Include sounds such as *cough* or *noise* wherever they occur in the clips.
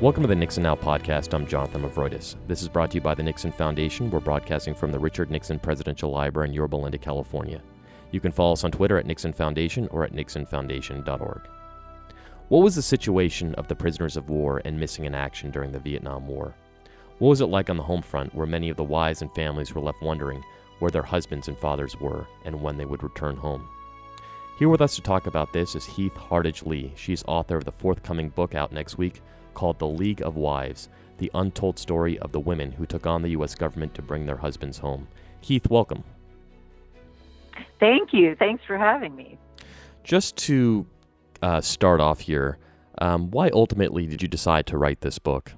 Welcome to the Nixon Now podcast. I'm Jonathan Movroydis. This is brought to you by the Nixon Foundation. We're broadcasting from the Richard Nixon Presidential Library in Yorba Linda, California. You can follow us on Twitter at Nixon Foundation or at nixonfoundation.org. What was the situation of the prisoners of war and missing in action during the Vietnam War? What was it like on the home front where many of the wives and families were left wondering where their husbands and fathers were and when they would return home? Here with us to talk about this is Heath Hardage Lee. She's author of the forthcoming book out next week called The League of Wives The Untold Story of the Women Who Took on the U.S. Government to Bring Their Husbands Home. Heath, welcome. Thank you. Thanks for having me. Just to uh, start off here, um, why ultimately did you decide to write this book?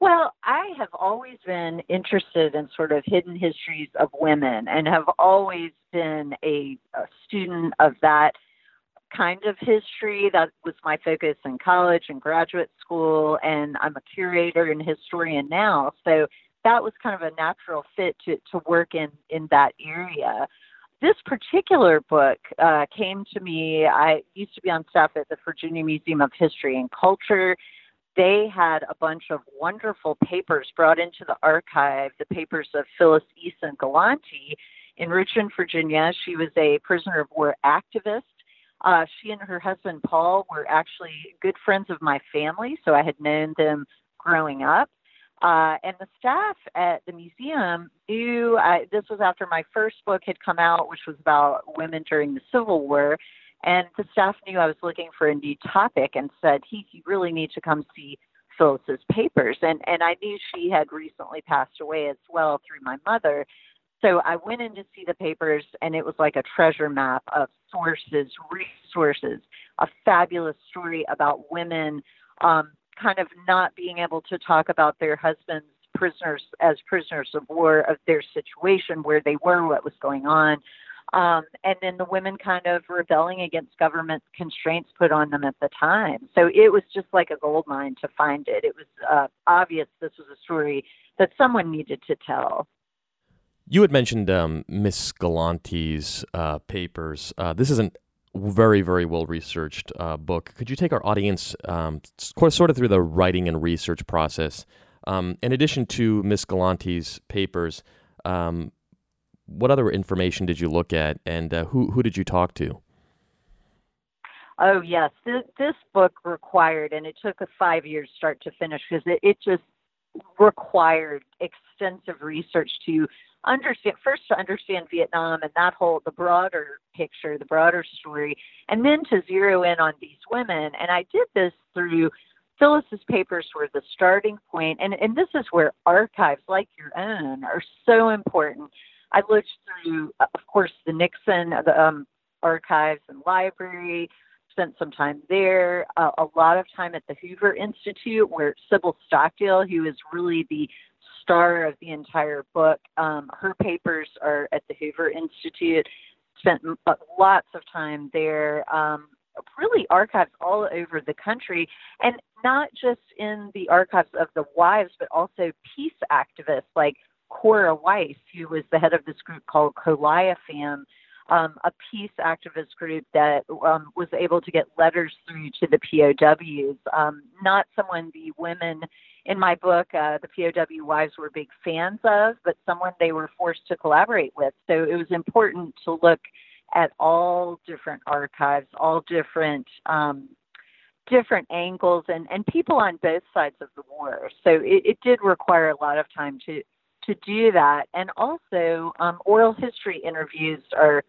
Well, I have always been interested in sort of hidden histories of women and have always been a, a student of that kind of history. That was my focus in college and graduate school, and I'm a curator and historian now. So that was kind of a natural fit to, to work in, in that area. This particular book uh, came to me. I used to be on staff at the Virginia Museum of History and Culture. They had a bunch of wonderful papers brought into the archive, the papers of Phyllis Eason Galanti in Richmond, Virginia. She was a prisoner of war activist uh, she and her husband Paul were actually good friends of my family, so I had known them growing up. Uh, and the staff at the museum knew I, this was after my first book had come out, which was about women during the Civil War. And the staff knew I was looking for a new topic and said, Heath, you really need to come see Phyllis's papers. And, and I knew she had recently passed away as well through my mother. So I went in to see the papers, and it was like a treasure map of sources, resources, a fabulous story about women um, kind of not being able to talk about their husbands prisoners as prisoners of war of their situation where they were what was going on. Um, and then the women kind of rebelling against government constraints put on them at the time. So it was just like a gold mine to find it. It was uh, obvious this was a story that someone needed to tell you had mentioned um, Miss Galanti's uh, papers. Uh, this is a very, very well researched uh, book. Could you take our audience um, sort of through the writing and research process? Um, in addition to Miss Galanti's papers, um, what other information did you look at, and uh, who who did you talk to? Oh yes, this, this book required, and it took a five years start to finish because it, it just required extensive research to understand first to understand Vietnam and that whole the broader picture, the broader story, and then to zero in on these women. And I did this through Phyllis's papers were the starting point, and and this is where archives like your own are so important. I looked through, of course, the Nixon the um, archives and library. Spent some time there, uh, a lot of time at the Hoover Institute, where Sybil Stockdale, who is really the star of the entire book. Um, her papers are at the Hoover Institute. Spent uh, lots of time there. Um, really archives all over the country, and not just in the archives of the wives, but also peace activists like Cora Weiss, who was the head of this group called Coliafam, um, a peace activist group that um, was able to get letters through to the POWs. Um, not someone the women in my book, uh, the POW wives were big fans of, but someone they were forced to collaborate with. So it was important to look at all different archives, all different um, different angles, and and people on both sides of the war. So it, it did require a lot of time to to do that, and also um, oral history interviews are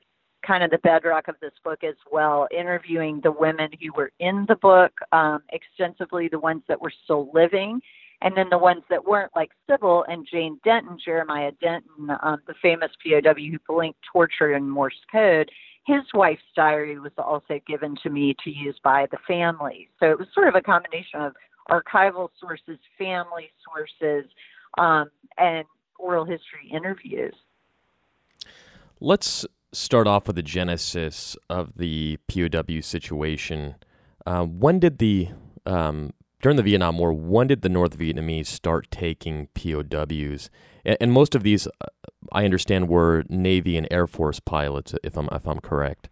kind of the bedrock of this book as well, interviewing the women who were in the book um, extensively, the ones that were still living, and then the ones that weren't, like Sybil and Jane Denton, Jeremiah Denton, um, the famous POW who blinked torture in Morse code, his wife's diary was also given to me to use by the family. So it was sort of a combination of archival sources, family sources, um, and oral history interviews. Let's start off with the genesis of the POW situation. Uh, when did the um, during the Vietnam War, when did the North Vietnamese start taking POWs? And, and most of these, uh, I understand, were Navy and Air Force pilots, if I'm if I'm correct.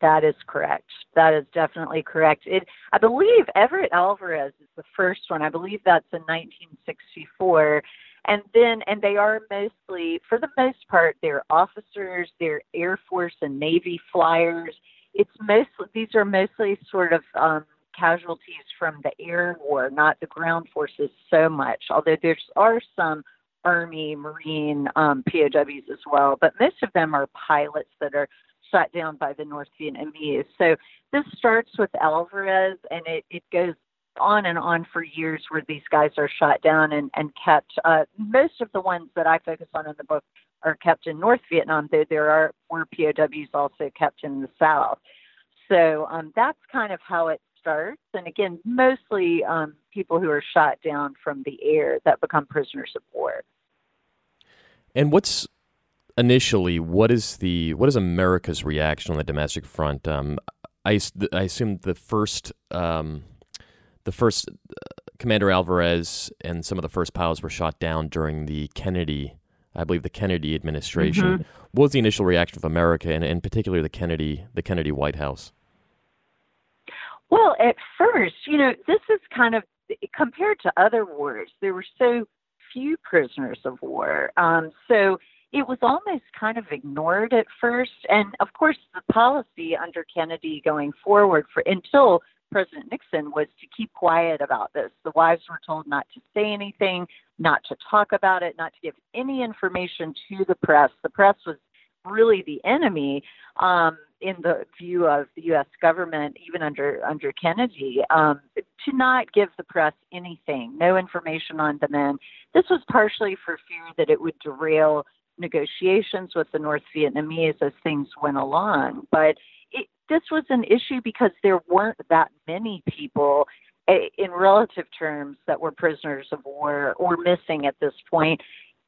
That is correct. That is definitely correct. It, I believe Everett Alvarez is the first one. I believe that's in 1964. And then, and they are mostly, for the most part, they're officers, they're Air Force and Navy flyers. It's mostly, these are mostly sort of um, casualties from the air war, not the ground forces so much, although there are some Army, Marine um, POWs as well, but most of them are pilots that are shot down by the North Vietnamese. So this starts with Alvarez and it, it goes on and on for years where these guys are shot down and, and kept. Uh, most of the ones that I focus on in the book are kept in North Vietnam, though there are were POWs also kept in the South. So um, that's kind of how it starts. And again, mostly um, people who are shot down from the air that become prisoners of war. And what's initially what is the what is America's reaction on the domestic front? Um, I, I assume the first um, the first uh, Commander Alvarez and some of the first pilots were shot down during the Kennedy, I believe the Kennedy administration. Mm-hmm. What was the initial reaction of America and in particular the Kennedy the Kennedy White House? Well, at first, you know, this is kind of compared to other wars, there were so few prisoners of war. Um, so it was almost kind of ignored at first. And of course, the policy under Kennedy going forward for until President Nixon was to keep quiet about this. The wives were told not to say anything, not to talk about it, not to give any information to the press. The press was really the enemy um, in the view of the U.S. government, even under under Kennedy, um, to not give the press anything, no information on the men. This was partially for fear that it would derail negotiations with the North Vietnamese as things went along. But it, this was an issue because there weren't that many people eh, in relative terms that were prisoners of war or missing at this point.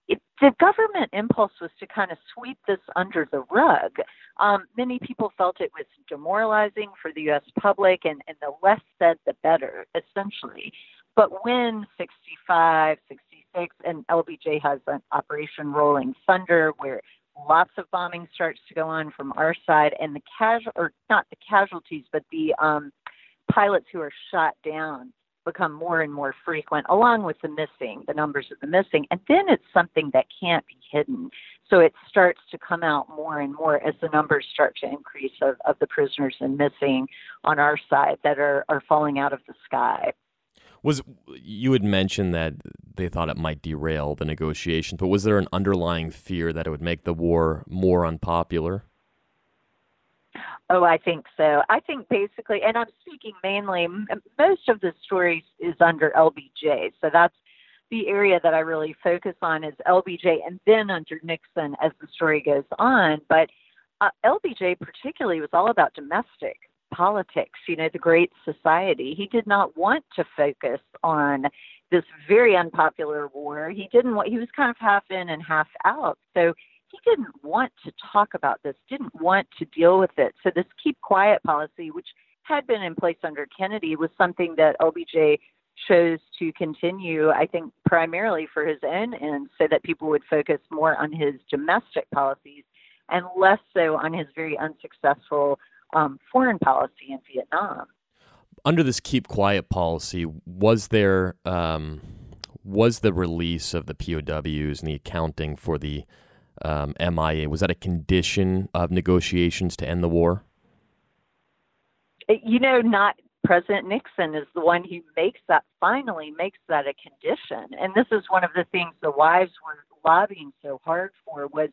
It, the government impulse was to kind of sweep this under the rug. Um, many people felt it was demoralizing for the U.S. public, and, and the less said, the better, essentially. But when 65, 66, and LBJ has an Operation Rolling Thunder where lots of bombing starts to go on from our side, and the casual, or not the casualties, but the um, pilots who are shot down become more and more frequent, along with the missing, the numbers of the missing. And then it's something that can't be hidden. So it starts to come out more and more as the numbers start to increase of, of the prisoners and missing on our side that are, are falling out of the sky. Was you had mentioned that they thought it might derail the negotiations, but was there an underlying fear that it would make the war more unpopular? Oh, I think so. I think basically, and I'm speaking mainly, most of the story is under LBJ. So that's the area that I really focus on is LBJ and then under Nixon as the story goes on. But uh, LBJ particularly was all about domestic politics, you know, the Great Society. He did not want to focus on this very unpopular war. He didn't want, he was kind of half in and half out. So he didn't want to talk about this, didn't want to deal with it. So this keep quiet policy, which had been in place under Kennedy, was something that LBJ chose to continue, I think, primarily for his own ends, so that people would focus more on his domestic policies and less so on his very unsuccessful um, foreign policy in Vietnam. Under this keep quiet policy, was there um, was the release of the POWs and the accounting for the um, MIA was that a condition of negotiations to end the war? You know, not President Nixon is the one who makes that finally makes that a condition, and this is one of the things the wives were lobbying so hard for was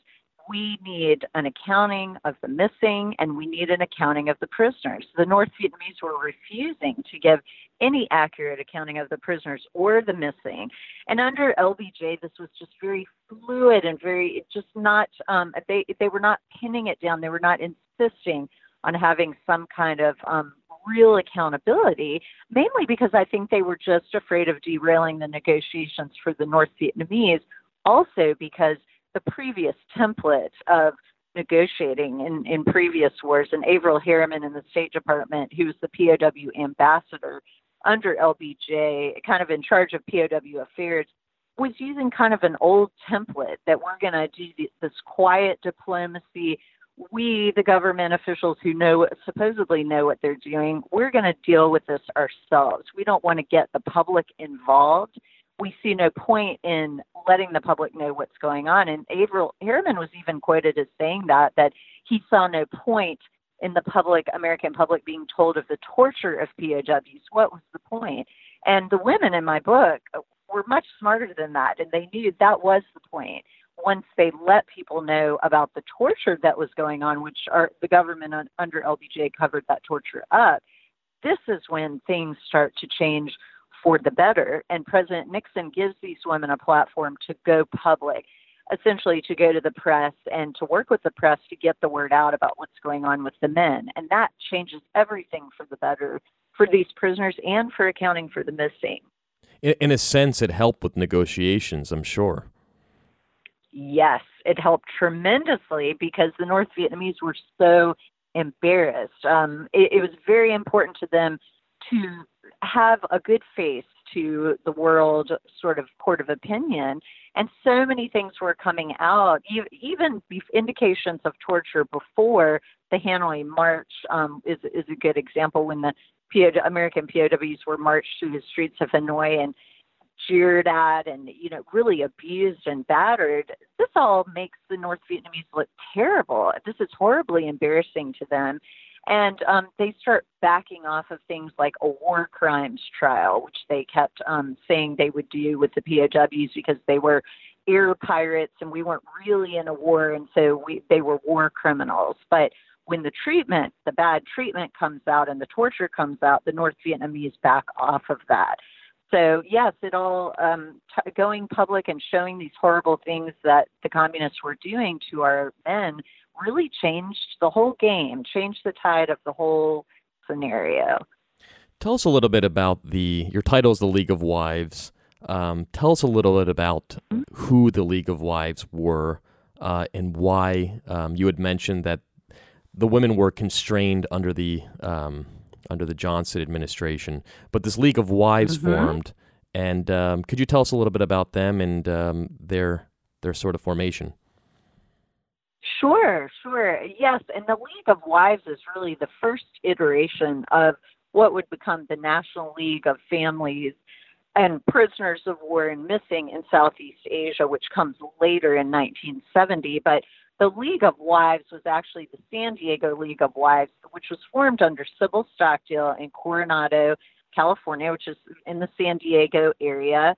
we need an accounting of the missing and we need an accounting of the prisoners. The North Vietnamese were refusing to give any accurate accounting of the prisoners or the missing. And under LBJ, this was just very fluid and very just not. Um, they they were not pinning it down. They were not insisting on having some kind of um, real accountability, mainly because I think they were just afraid of derailing the negotiations for the North Vietnamese. Also because the previous template of negotiating in, in previous wars. And Averell Harriman in the State Department, who was the POW ambassador under LBJ, kind of in charge of POW affairs, was using kind of an old template that we're going to do this quiet diplomacy. we, the government officials who know supposedly know what they're doing, we're going to deal with this ourselves. We don't want to get the public involved. We see no point in letting the public know what's going on. And Averell Harriman was even quoted as saying that that he saw no point in the public, American public, being told of the torture of POWs. What was the point? And the women in my book were much smarter than that, and they knew that was the point once they let people know about the torture that was going on, which are, the government under LBJ covered that torture up, this is when things start to change for the better. And President Nixon gives these women a platform to go public, essentially to go to the press and to work with the press to get the word out about what's going on with the men. And that changes everything for the better for these prisoners and for accounting for the missing. In, in a sense, it helped with negotiations, I'm sure. Yes, it helped tremendously because the North Vietnamese were so embarrassed. Um, it, it was very important to them to have a good face to the world sort of court of opinion. And so many things were coming out, even indications of torture before the Hanoi March um, is, is a good example when the POW, American POWs were marched through the streets of Hanoi and jeered at and you know really abused and battered. This all makes the north vietnamese look terrible. This is horribly embarrassing to them and um, they start backing off of things like a war crimes trial which they kept um, saying they would do with the pows because they were air pirates and we weren't really in a war and so we they were war criminals. But when the treatment the bad treatment comes out and the torture comes out the north vietnamese back off of that. So yes, it all um, t- going public and showing these horrible things that the communists were doing to our men really changed the whole game, changed the tide of the whole scenario. Tell us a little bit about the your title is the League of Wives. Um, tell us a little bit about who the League of Wives were uh, and why um, you had mentioned that the women were constrained under the um, under the Johnson administration. But this League of Wives mm-hmm. formed, and um, could you tell us a little bit about them and um, their their sort of formation? Sure, sure. Yes, and the League of Wives is really the first iteration of what would become the National League of Families and Prisoners of War and Missing in Southeast Asia, which comes later in 1970. But the League of Wives was actually the San Diego League of Wives, which was formed under Sybil Stockdale in Coronado, California, which is in the San Diego area.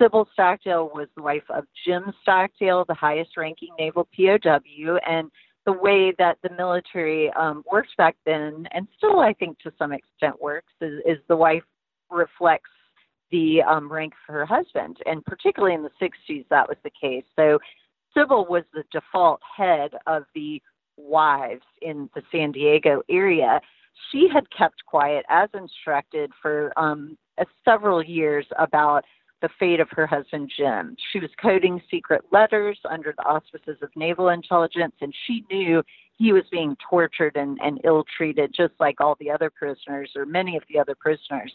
Sybil Stockdale was the wife of Jim Stockdale, the highest ranking naval POW, and the way that the military um, worked back then, and still I think to some extent works, is, is the wife reflects the um, rank of her husband, and particularly in the 60s that was the case. So Sybil was the default head of the wives in the San Diego area. She had kept quiet as instructed for um, several years about the fate of her husband Jim. She was coding secret letters under the auspices of naval intelligence, and she knew he was being tortured and, and ill treated, just like all the other prisoners or many of the other prisoners.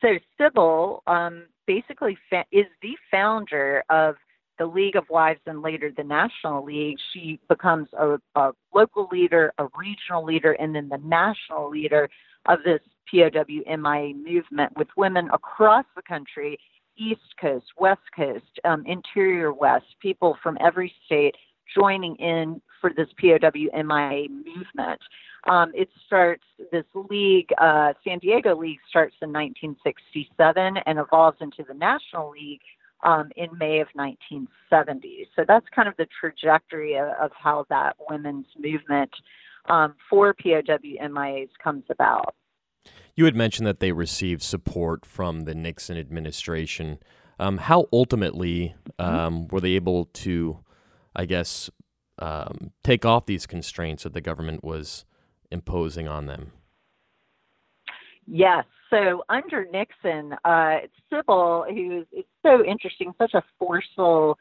So Sybil um, basically fa- is the founder of the League of Wives and later the National League, she becomes a, a local leader, a regional leader, and then the national leader of this POW MIA movement with women across the country, East Coast, West Coast, um, Interior West, people from every state joining in for this POW MIA movement. Um, it starts, this league, uh, San Diego League starts in 1967 and evolves into the National League um, in May of 1970. So that's kind of the trajectory of, of how that women's movement um, for POW MIAs comes about. You had mentioned that they received support from the Nixon administration. Um, how ultimately mm-hmm. um, were they able to, I guess, um, take off these constraints that the government was imposing on them? Yes. So under Nixon, uh, Sybil, who's it's so interesting, such a forceful,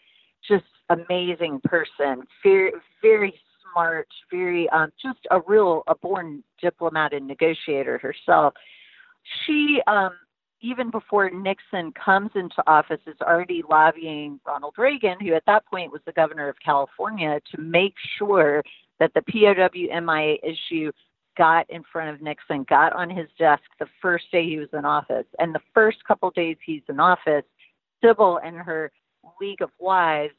just amazing person, very, very smart, very um, just a real, a born diplomat and negotiator herself. She, um, even before Nixon comes into office, is already lobbying Ronald Reagan, who at that point was the governor of California, to make sure that the POW MIA issue got in front of Nixon, got on his desk the first day he was in office. And the first couple days he's in office, Sybil and her League of Wives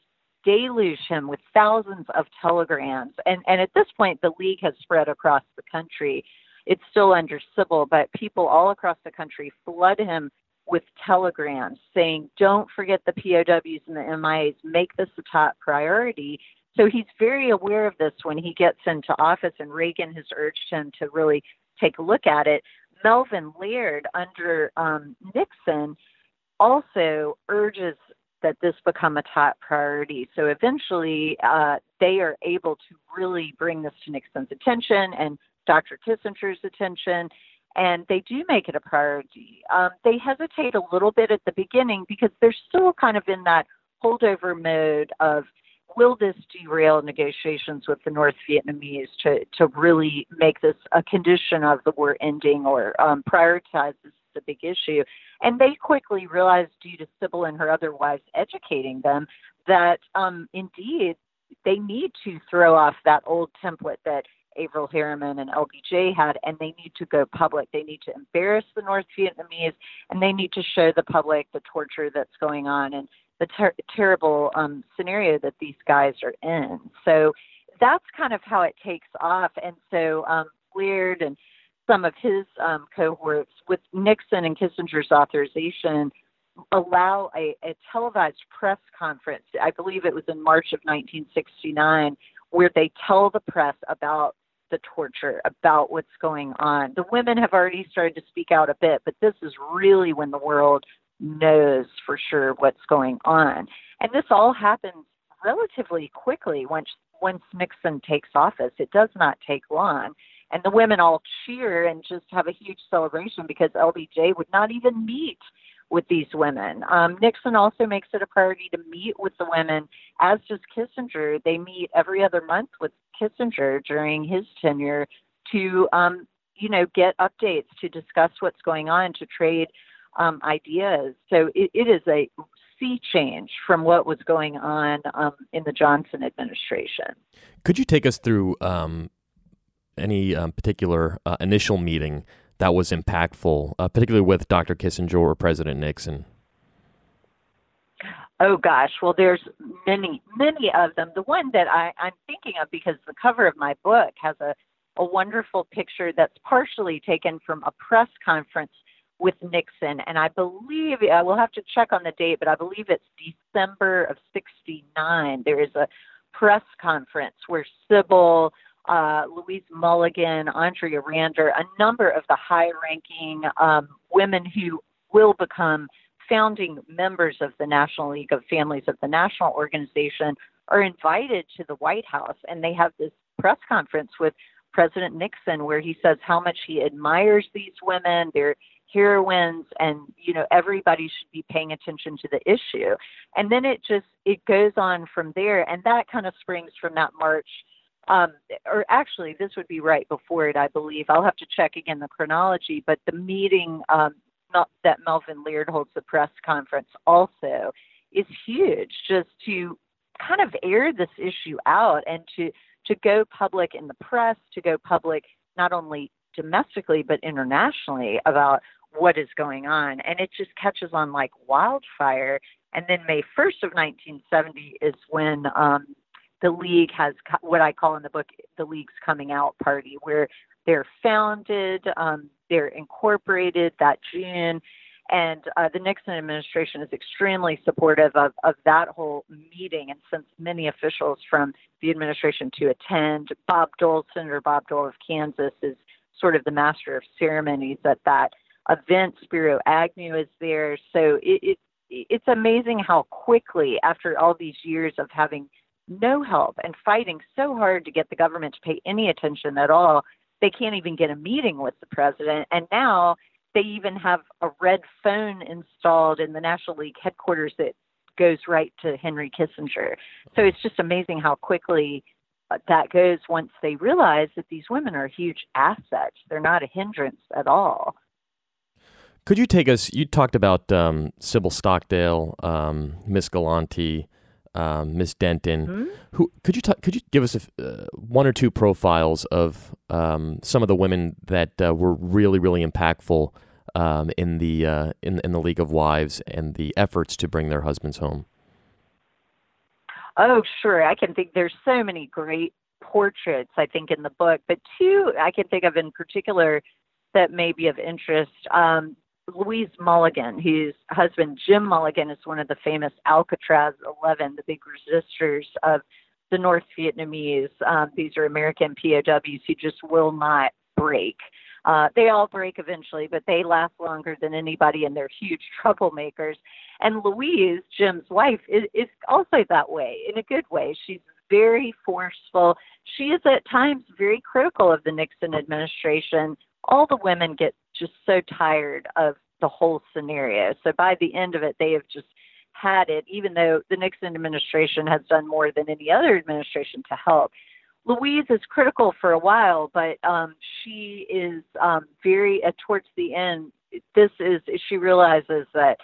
deluge him with thousands of telegrams. And, and at this point, the League has spread across the country. It's still under Sybil, but people all across the country flood him with telegrams saying, don't forget the POWs and the MIAs, make this a top priority. So he's very aware of this when he gets into office, and Reagan has urged him to really take a look at it. Melvin Laird, under um, Nixon, also urges that this become a top priority. So eventually, uh, they are able to really bring this to Nixon's attention and Dr. Kissinger's attention, and they do make it a priority. Um, they hesitate a little bit at the beginning because they're still kind of in that holdover mode of will this derail negotiations with the North Vietnamese to, to really make this a condition of the war ending or um, prioritize this a big issue? And they quickly realized, due to Sybil and her other wives educating them, that um, indeed they need to throw off that old template that Averell Harriman and LBJ had, and they need to go public. They need to embarrass the North Vietnamese, and they need to show the public the torture that's going on. And the ter- terrible um, scenario that these guys are in. So that's kind of how it takes off. And so um, Laird and some of his um, cohorts, with Nixon and Kissinger's authorization, allow a, a televised press conference. I believe it was in March of 1969, where they tell the press about the torture, about what's going on. The women have already started to speak out a bit, but this is really when the world knows for sure what's going on. And this all happens relatively quickly once once Nixon takes office. It does not take long. And the women all cheer and just have a huge celebration because LBJ would not even meet with these women. Um, Nixon also makes it a priority to meet with the women, as does Kissinger. They meet every other month with Kissinger during his tenure to, um, you know, get updates, to discuss what's going on, to trade um, ideas. So it, it is a sea change from what was going on um, in the Johnson administration. Could you take us through um, any um, particular uh, initial meeting that was impactful, uh, particularly with Dr. Kissinger or President Nixon? Oh gosh, well, there's many, many of them. The one that I, I'm thinking of because the cover of my book has a, a wonderful picture that's partially taken from a press conference with Nixon, and I believe I will have to check on the date, but I believe it's December of '69. There is a press conference where Sybil, uh, Louise Mulligan, Andrea Rander, a number of the high-ranking um, women who will become founding members of the National League of Families of the National Organization are invited to the White House, and they have this press conference with President Nixon where he says how much he admires these women. They're heroines and you know everybody should be paying attention to the issue and then it just it goes on from there and that kind of springs from that march um, or actually this would be right before it i believe i'll have to check again the chronology but the meeting um, that melvin laird holds the press conference also is huge just to kind of air this issue out and to to go public in the press to go public not only domestically but internationally about what is going on. And it just catches on like wildfire. And then May 1st of 1970 is when um, the League has what I call in the book the League's coming out party, where they're founded, um, they're incorporated that June. And uh, the Nixon administration is extremely supportive of, of that whole meeting and sends many officials from the administration to attend. Bob Dole, Senator Bob Dole of Kansas, is sort of the master of ceremonies at that event. Spiro Agnew is there. So it, it it's amazing how quickly, after all these years of having no help and fighting so hard to get the government to pay any attention at all, they can't even get a meeting with the president. And now they even have a red phone installed in the National League headquarters that goes right to Henry Kissinger. So it's just amazing how quickly uh, that goes once they realize that these women are huge assets. They're not a hindrance at all. Could you take us? You talked about um, Sybil Stockdale, Miss um, Miss um, Denton. Mm-hmm. Who could you could you give us a, uh, one or two profiles of um, some of the women that uh, were really really impactful um, in the uh, in in the League of Wives and the efforts to bring their husbands home? Oh, sure. I can think there's so many great portraits I think in the book, but two I can think of in particular that may be of interest. Louise Mulligan, whose husband Jim Mulligan is one of the famous Alcatraz 11, the big resistors of the North Vietnamese. Um, these are American POWs who just will not break. Uh, they all break eventually, but they last longer than anybody, and they're huge troublemakers. And Louise, Jim's wife, is, is also that way in a good way. She's very forceful. She is at times very critical of the Nixon administration. All the women get just so tired of the whole scenario. So by the end of it, they have just had it, even though the Nixon administration has done more than any other administration to help. Louise is critical for a while, but um, she is um, very uh, towards the end. This is she realizes that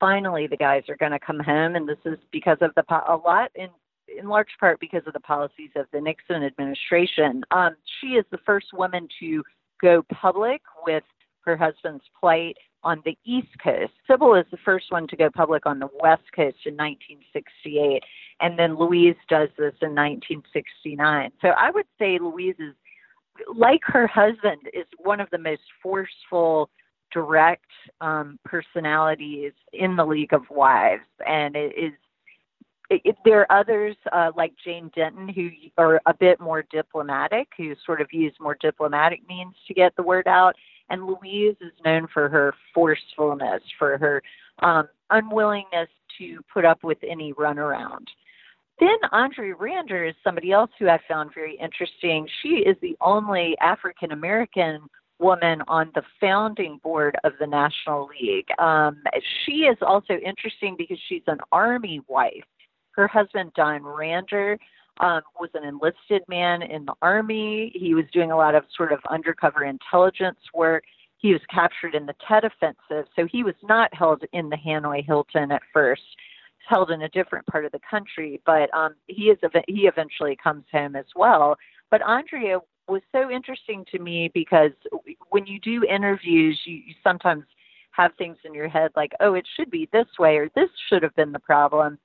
finally the guys are going to come home, and this is because of the a lot in in large part because of the policies of the Nixon administration. Um, she is the first woman to go public with her husband's plight on the East Coast. Sybil is the first one to go public on the West Coast in 1968, and then Louise does this in 1969. So I would say Louise is, like her husband, is one of the most forceful, direct um, personalities in the League of Wives, and it is there are others uh, like Jane Denton who are a bit more diplomatic, who sort of use more diplomatic means to get the word out. And Louise is known for her forcefulness, for her um, unwillingness to put up with any runaround. Then Andrea Rander is somebody else who I found very interesting. She is the only African American woman on the founding board of the National League. Um, she is also interesting because she's an Army wife. Her husband, Don Rander, um, was an enlisted man in the Army. He was doing a lot of sort of undercover intelligence work. He was captured in the Tet Offensive, so he was not held in the Hanoi Hilton at first. Held in a different part of the country, but um, he is he eventually comes home as well. But Andrea was so interesting to me because when you do interviews, you, you sometimes have things in your head like, oh, it should be this way or this should have been the problem.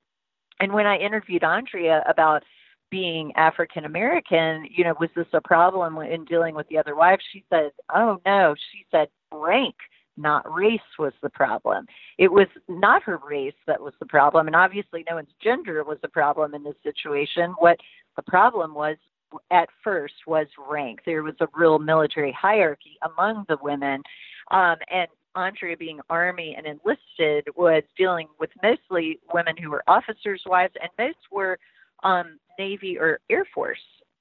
And when I interviewed Andrea about being African American, you know, was this a problem in dealing with the other wives? She said, oh no. She said, rank, not race was the problem. It was not her race that was the problem. And obviously, no one's gender was the problem in this situation. What the problem was at first was rank. There was a real military hierarchy among the women. Um, and Andrea being Army and enlisted was dealing with mostly women who were officers' wives, and most were um, Navy or Air Force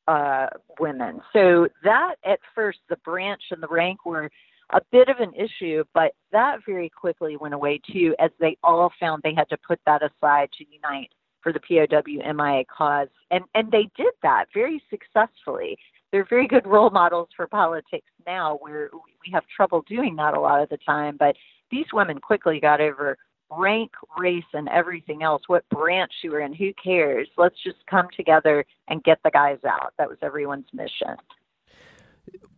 uh, women. So that at first, the branch and the rank were a bit of an issue, but that very quickly went away too, as they all found they had to put that aside to unite for the POW MIA cause, and and they did that very successfully they're very good role models for politics now where we have trouble doing that a lot of the time but these women quickly got over rank race and everything else what branch you were in who cares let's just come together and get the guys out that was everyone's mission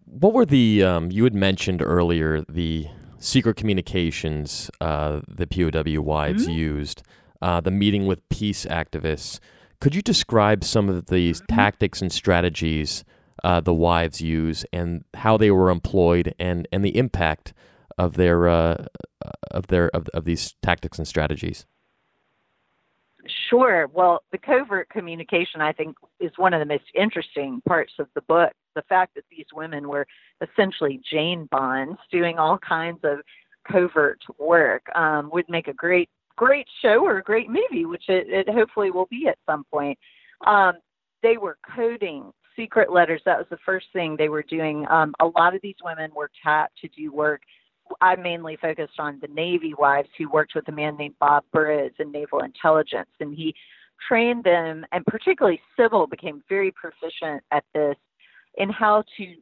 what were the um, you had mentioned earlier the secret communications uh, the pow wives mm-hmm. used uh, the meeting with peace activists could you describe some of these mm-hmm. tactics and strategies uh, the wives use and how they were employed and, and the impact of their uh, of their of, of these tactics and strategies. Sure. Well, the covert communication, I think, is one of the most interesting parts of the book. The fact that these women were essentially Jane Bonds doing all kinds of covert work um, would make a great, great show or a great movie, which it, it hopefully will be at some point. Um, they were coding secret letters. That was the first thing they were doing. Um, a lot of these women were tapped to do work. I mainly focused on the Navy wives who worked with a man named Bob Boroughs in naval intelligence, and he trained them, and particularly Sybil became very proficient at this in how to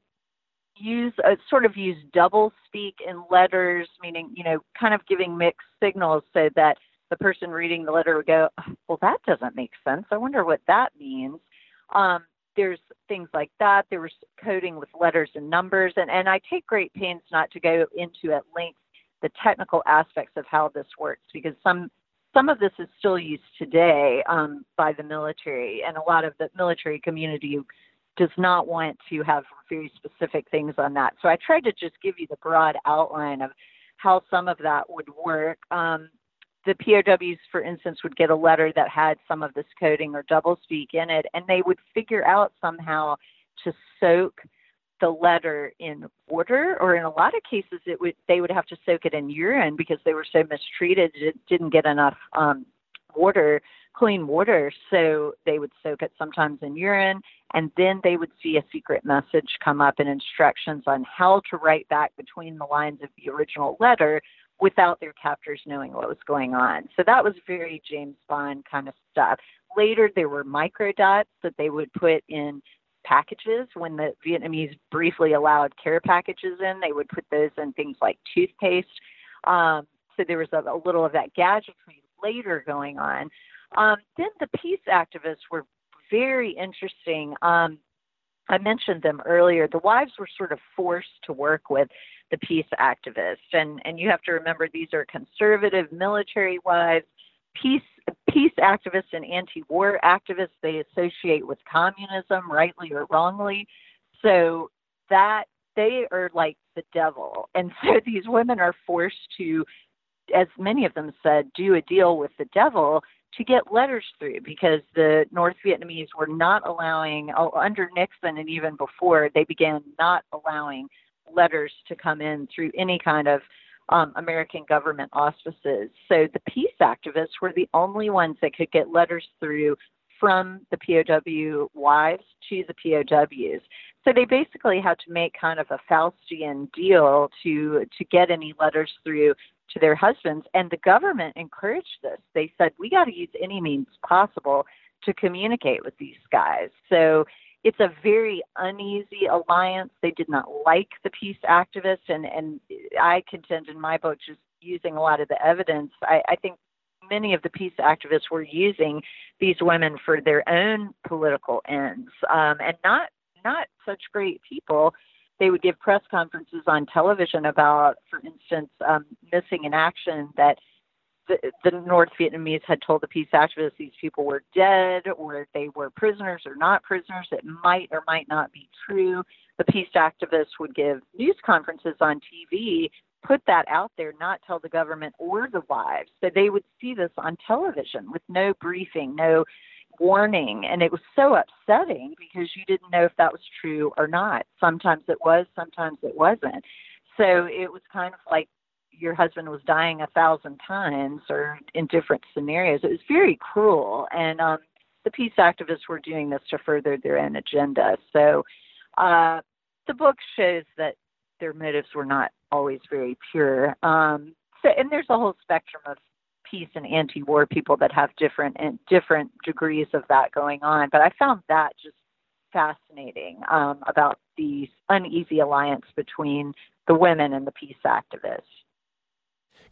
use uh, sort of use double speak in letters, meaning you know kind of giving mixed signals so that the person reading the letter would go, "Well, that doesn't make sense. I wonder what that means." Um, there's things like that. There was coding with letters and numbers, and and I take great pains not to go into at length the technical aspects of how this works because some some of this is still used today um, by the military, and a lot of the military community does not want to have very specific things on that. So I tried to just give you the broad outline of how some of that would work. Um, the POWs, for instance, would get a letter that had some of this coding or doublespeak in it, and they would figure out somehow to soak the letter in water, or in a lot of cases, it would they would have to soak it in urine because they were so mistreated, it didn't get enough um, water, clean water, so they would soak it sometimes in urine, and then they would see a secret message come up and instructions on how to write back between the lines of the original letter without their captors knowing what was going on. So that was very James Bond kind of stuff. Later, there were microdots that they would put in packages. When the Vietnamese briefly allowed care packages in, they would put those in things like toothpaste. Um, so there was a, a little of that gadgetry later going on. Um, then the peace activists were very interesting. Um, I mentioned them earlier. The wives were sort of forced to work with the peace activists, and and you have to remember these are conservative military wives peace peace activists and anti-war activists. They associate with communism rightly or wrongly. So that they are like the devil. And *laughs* so these women are forced to as many of them said do a deal with the devil to get letters through because the North Vietnamese were not allowing, oh, under Nixon and even before, they began not allowing letters to come in through any kind of um, American government auspices. So the peace activists were the only ones that could get letters through from the POW wives to the POWs. So they basically had to make kind of a Faustian deal to to get any letters through to their husbands, and the government encouraged this. They said we got to use any means possible to communicate with these guys. So it's a very uneasy alliance. They did not like the peace activists, and and I contend in my book, just using a lot of the evidence, I, I think many of the peace activists were using these women for their own political ends, um, and not not such great people. They would give press conferences on television about, for instance, um, missing in action that the, the North Vietnamese had told the peace activists these people were dead or they were prisoners or not prisoners. It might or might not be true. The peace activists would give news conferences on TV, put that out there, not tell the government or the wives. So they would see this on television with no briefing, no warning. And it was so upsetting because you didn't know if that was true or not. Sometimes it was, sometimes it wasn't. So it was kind of like your husband was dying a thousand times or in different scenarios. It was very cruel. And um, the peace activists were doing this to further their own agenda. So uh, the book shows that their motives were not always very pure. Um, so, and there's a whole spectrum of peace and anti-war people that have different and different degrees of that going on. But I found that just fascinating um, about the uneasy alliance between the women and the peace activists.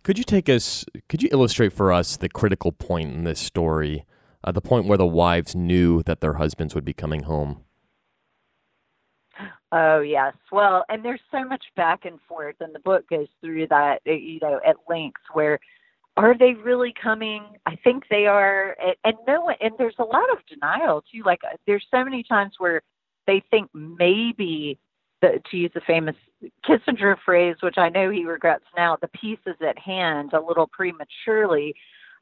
Could you take us? Could you illustrate for us the critical point in this story, uh, the point where the wives knew that their husbands would be coming home? Oh yes, well, and there's so much back and forth, and the book goes through that, uh, you know, at length. Where are they really coming? I think they are, and, and no one. And there's a lot of denial too. Like uh, there's so many times where they think maybe the, to use a famous Kissinger phrase, which I know he regrets now, the peace is at hand, a little prematurely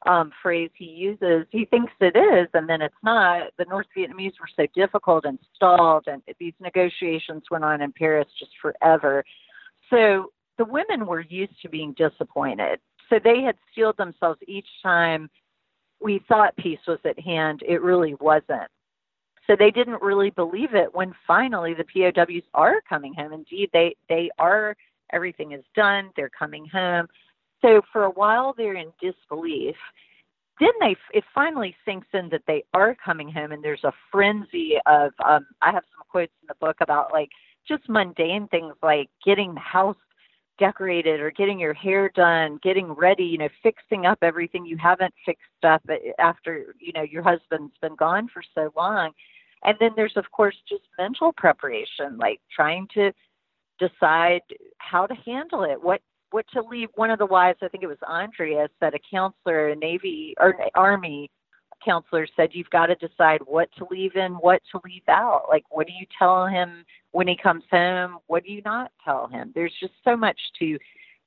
um, phrase he uses. He thinks it is, and then it's not. The North Vietnamese were so difficult and stalled, and these negotiations went on in Paris just forever. So the women were used to being disappointed. So they had steeled themselves each time we thought peace was at hand. It really wasn't. So they didn't really believe it when finally the POWs are coming home. Indeed, they they are. Everything is done. They're coming home. So for a while they're in disbelief. Then they it finally sinks in that they are coming home, and there's a frenzy of. Um, I have some quotes in the book about like just mundane things like getting the house decorated or getting your hair done, getting ready, you know, fixing up everything you haven't fixed up after, you know, your husband's been gone for so long. And then there's of course just mental preparation, like trying to decide how to handle it, what what to leave. One of the wives, I think it was Andrea, said a counselor, a Navy or Army counselor said you've got to decide what to leave in, what to leave out. Like, what do you tell him when he comes home? What do you not tell him? There's just so much to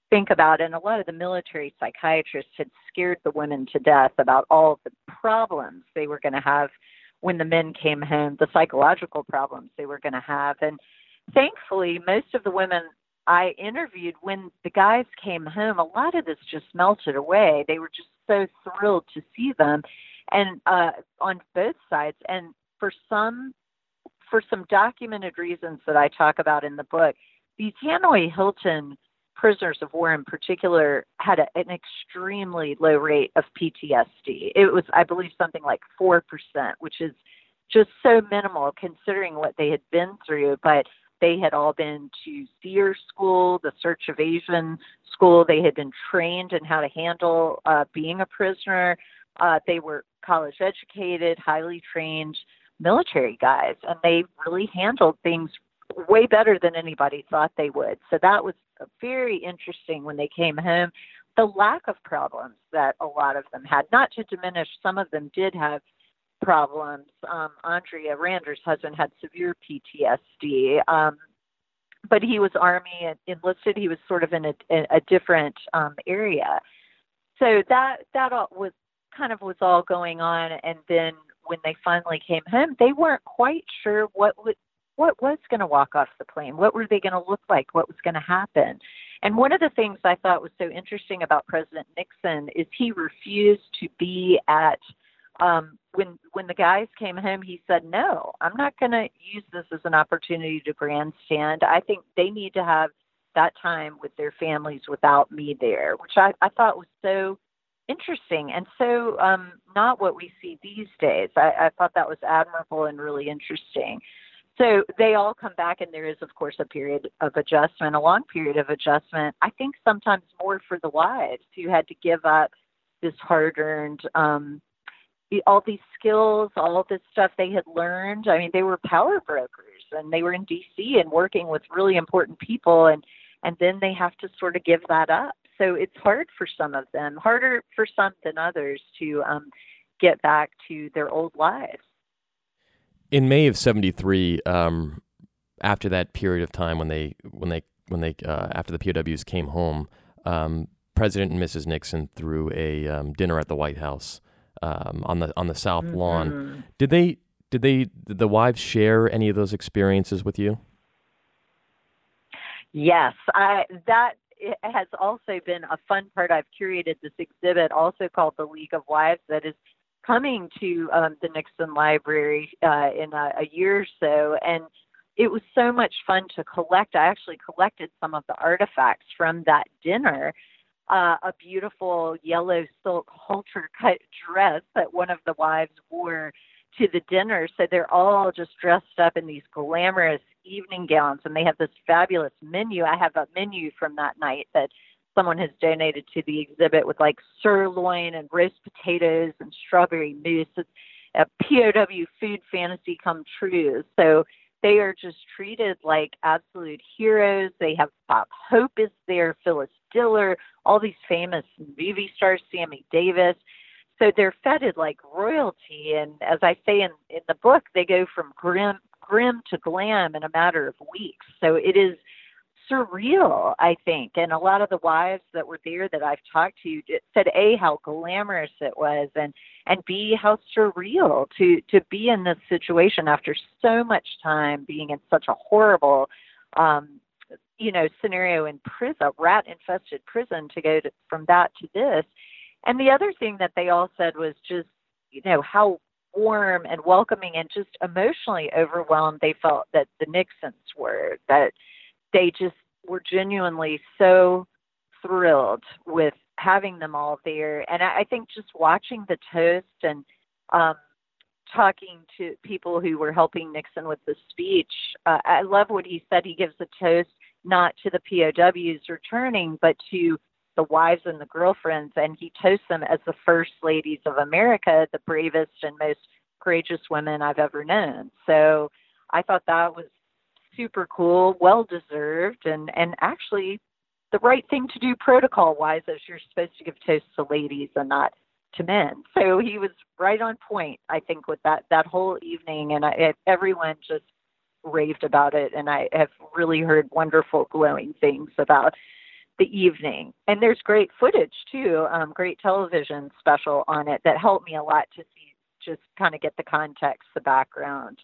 think about. And a lot of the military psychiatrists had scared the women to death about all the problems they were going to have when the men came home, the psychological problems they were going to have. And thankfully, most of the women I interviewed, when the guys came home, a lot of this just melted away. They were just so thrilled to see them and uh, on both sides. And for some, for some documented reasons that I talk about in the book, these Hanoi Hilton prisoners of war in particular had a, an extremely low rate of PTSD. It was, I believe, something like 4%, which is just so minimal considering what they had been through. But they had all been to SERE school, the Search of Asian school. They had been trained in how to handle uh, being a prisoner. Uh, they were college educated, highly trained military guys, and they really handled things way better than anybody thought they would. So that was very interesting when they came home. The lack of problems that a lot of them had, not to diminish, some of them did have problems. Um, Andrea Rander's husband had severe PTSD, um, but he was Army enlisted. He was sort of in a, a different um, area. So that that all was kind of was all going on and then when they finally came home they weren't quite sure what would what was going to walk off the plane what were they going to look like what was going to happen and one of the things i thought was so interesting about president nixon is he refused to be at um when when the guys came home he said no i'm not going to use this as an opportunity to grandstand i think they need to have that time with their families without me there which i i thought was so interesting and so um, not what we see these days. I, I thought that was admirable and really interesting. So they all come back, and there is, of course, a period of adjustment, a long period of adjustment. I think sometimes more for the wives who had to give up this hard earned, um, all these skills, all this stuff they had learned. I mean, they were power brokers and they were in DC and working with really important people, and and then they have to sort of give that up so it's hard for some of them, harder for some than others to um, get back to their old lives. In May of '73, um, after that period of time when they when they when they uh, after the POWs came home, um, President and Mrs. Nixon threw a um, dinner at the White House um, on the on the South mm-hmm. Lawn. Did they did they did the wives share any of those experiences with you? Yes, I that has also been a fun part. I've curated this exhibit, also called the League of Wives, that is coming to um, the Nixon Library uh, in a, a year or so, and it was so much fun to collect. I actually collected some of the artifacts from that dinner. Uh, a beautiful yellow silk halter cut dress that one of the wives wore to the dinner. So they're all just dressed up in these glamorous evening gowns, and they have this fabulous menu. I have a menu from that night that someone has donated to the exhibit with like sirloin and roast potatoes and strawberry mousse. It's a POW food fantasy come true. So they are just treated like absolute heroes. They have Bob Hope is there, Phyllis Diller, all these famous movie stars, Sammy Davis so they're feted like royalty and as i say in in the book they go from grim grim to glam in a matter of weeks so it is surreal i think. And a lot of the wives that were there that i've talked to said a how glamorous it was and and b how surreal to to be in this situation after so much time being in such a horrible um you know scenario in prison rat infested prison to go to, from that to this. And the other thing that they all said was just, you know, how warm and welcoming and just emotionally overwhelmed they felt that the Nixons were, that they just were genuinely so thrilled with having them all there. And I, I think just watching the toast and um, talking to people who were helping Nixon with the speech, uh, I love what he said. He gives a toast not to the POWs returning, but to the wives and the girlfriends. And he toasts them as the first ladies of America, the bravest and most courageous women I've ever known. So I thought that was super cool, well deserved, and, and actually the right thing to do protocol wise as you're supposed to give toasts to ladies and not to men. *laughs* So he was right on point, I think, with that that whole evening, and I, everyone just raved about it, and I have really heard wonderful, glowing things about the evening. And there's great footage too, um, great television special on it that helped me a lot to see, just kind of get the context, the background,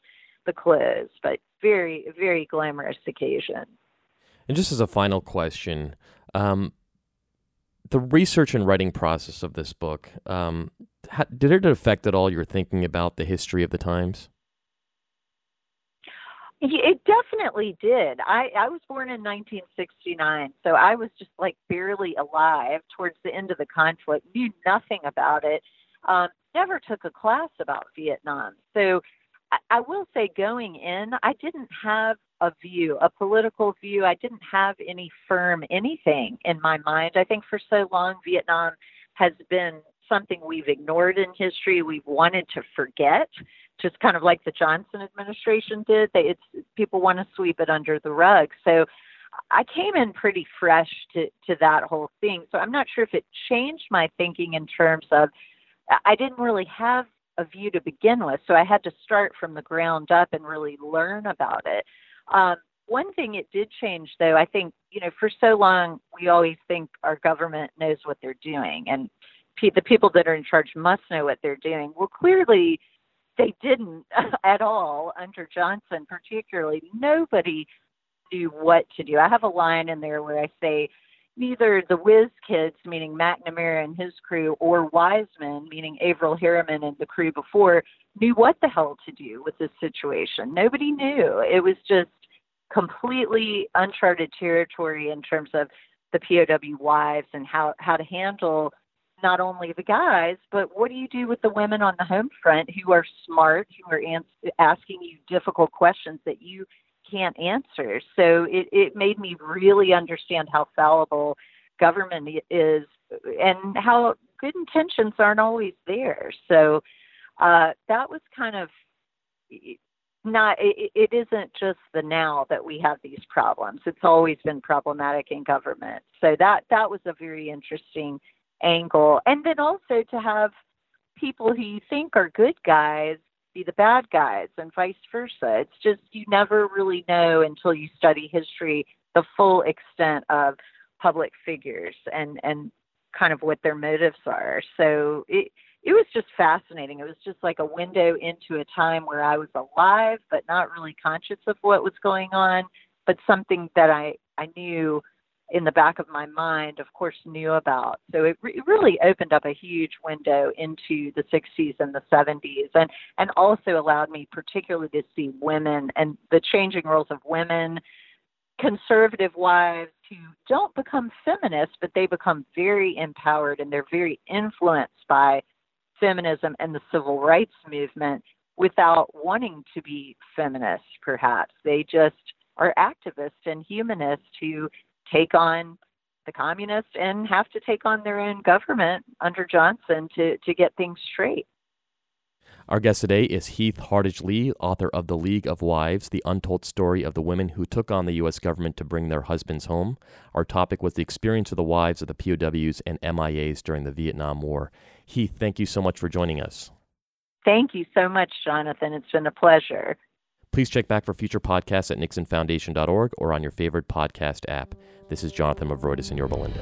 the clothes, but very, very glamorous occasion. And just as a final question, um, the research and writing process of this book, um, how, did it affect at all your thinking about the history of the times? It definitely did. I, I was born in 1969, so I was just like barely alive towards the end of the conflict, knew nothing about it, um, never took a class about Vietnam. So I, will say, going in, I didn't have a view, a political view. I didn't have any firm anything in my mind. I think for so long, Vietnam has been something we've ignored in history, we've wanted to forget, just kind of like the Johnson administration did. They, it's people want to sweep it under the rug. So I came in pretty fresh to to that whole thing. So I'm not sure if it changed my thinking in terms of I didn't really have a view to begin with, so I had to start from the ground up and really learn about it. Um, one thing it did change, though, I think, you know, for so long we always think our government knows what they're doing, and pe- the people that are in charge must know what they're doing. Well, clearly they didn't *laughs* at all under Johnson, particularly. Nobody knew what to do. I have a line in there where I say, neither the whiz kids, meaning McNamara and his crew, or Wise Men, meaning Averell Harriman and the crew before, knew what the hell to do with this situation. Nobody knew. It was just completely uncharted territory in terms of the POW wives and how, how to handle not only the guys, but what do you do with the women on the home front who are smart, who are ans- asking you difficult questions that you can't answer? So it, it made me really understand how fallible government is and how good intentions aren't always there. So uh, that was kind of not it, it isn't just the now that we have these problems it's always been problematic in government so that that was a very interesting angle and then also to have people who you think are good guys be the bad guys and vice versa it's just you never really know until you study history the full extent of public figures and and kind of what their motives are so it it was just fascinating. It was just like a window into a time where I was alive, but not really conscious of what was going on, but something that I, I knew in the back of my mind, of course, knew about. So it, re- really opened up a huge window into the 60s and the 70s, and and also allowed me particularly to see women and the changing roles of women, conservative wives who don't become feminists, but they become very empowered and they're very influenced by feminism and the civil rights movement without wanting to be feminists, perhaps. They just are activists and humanists who take on the communists and have to take on their own government under Johnson to, to get things straight. Our guest today is Heath Hardage Lee, author of The League of Wives, the untold story of the women who took on the U.S. government to bring their husbands home. Our topic was the experience of the wives of the POWs and MIAs during the Vietnam War. Heath, thank you so much for joining us. Thank you so much, Jonathan. It's been a pleasure. Please check back for future podcasts at nixonfoundation.org or on your favorite podcast app. This is Jonathan Movroydis in your Linda.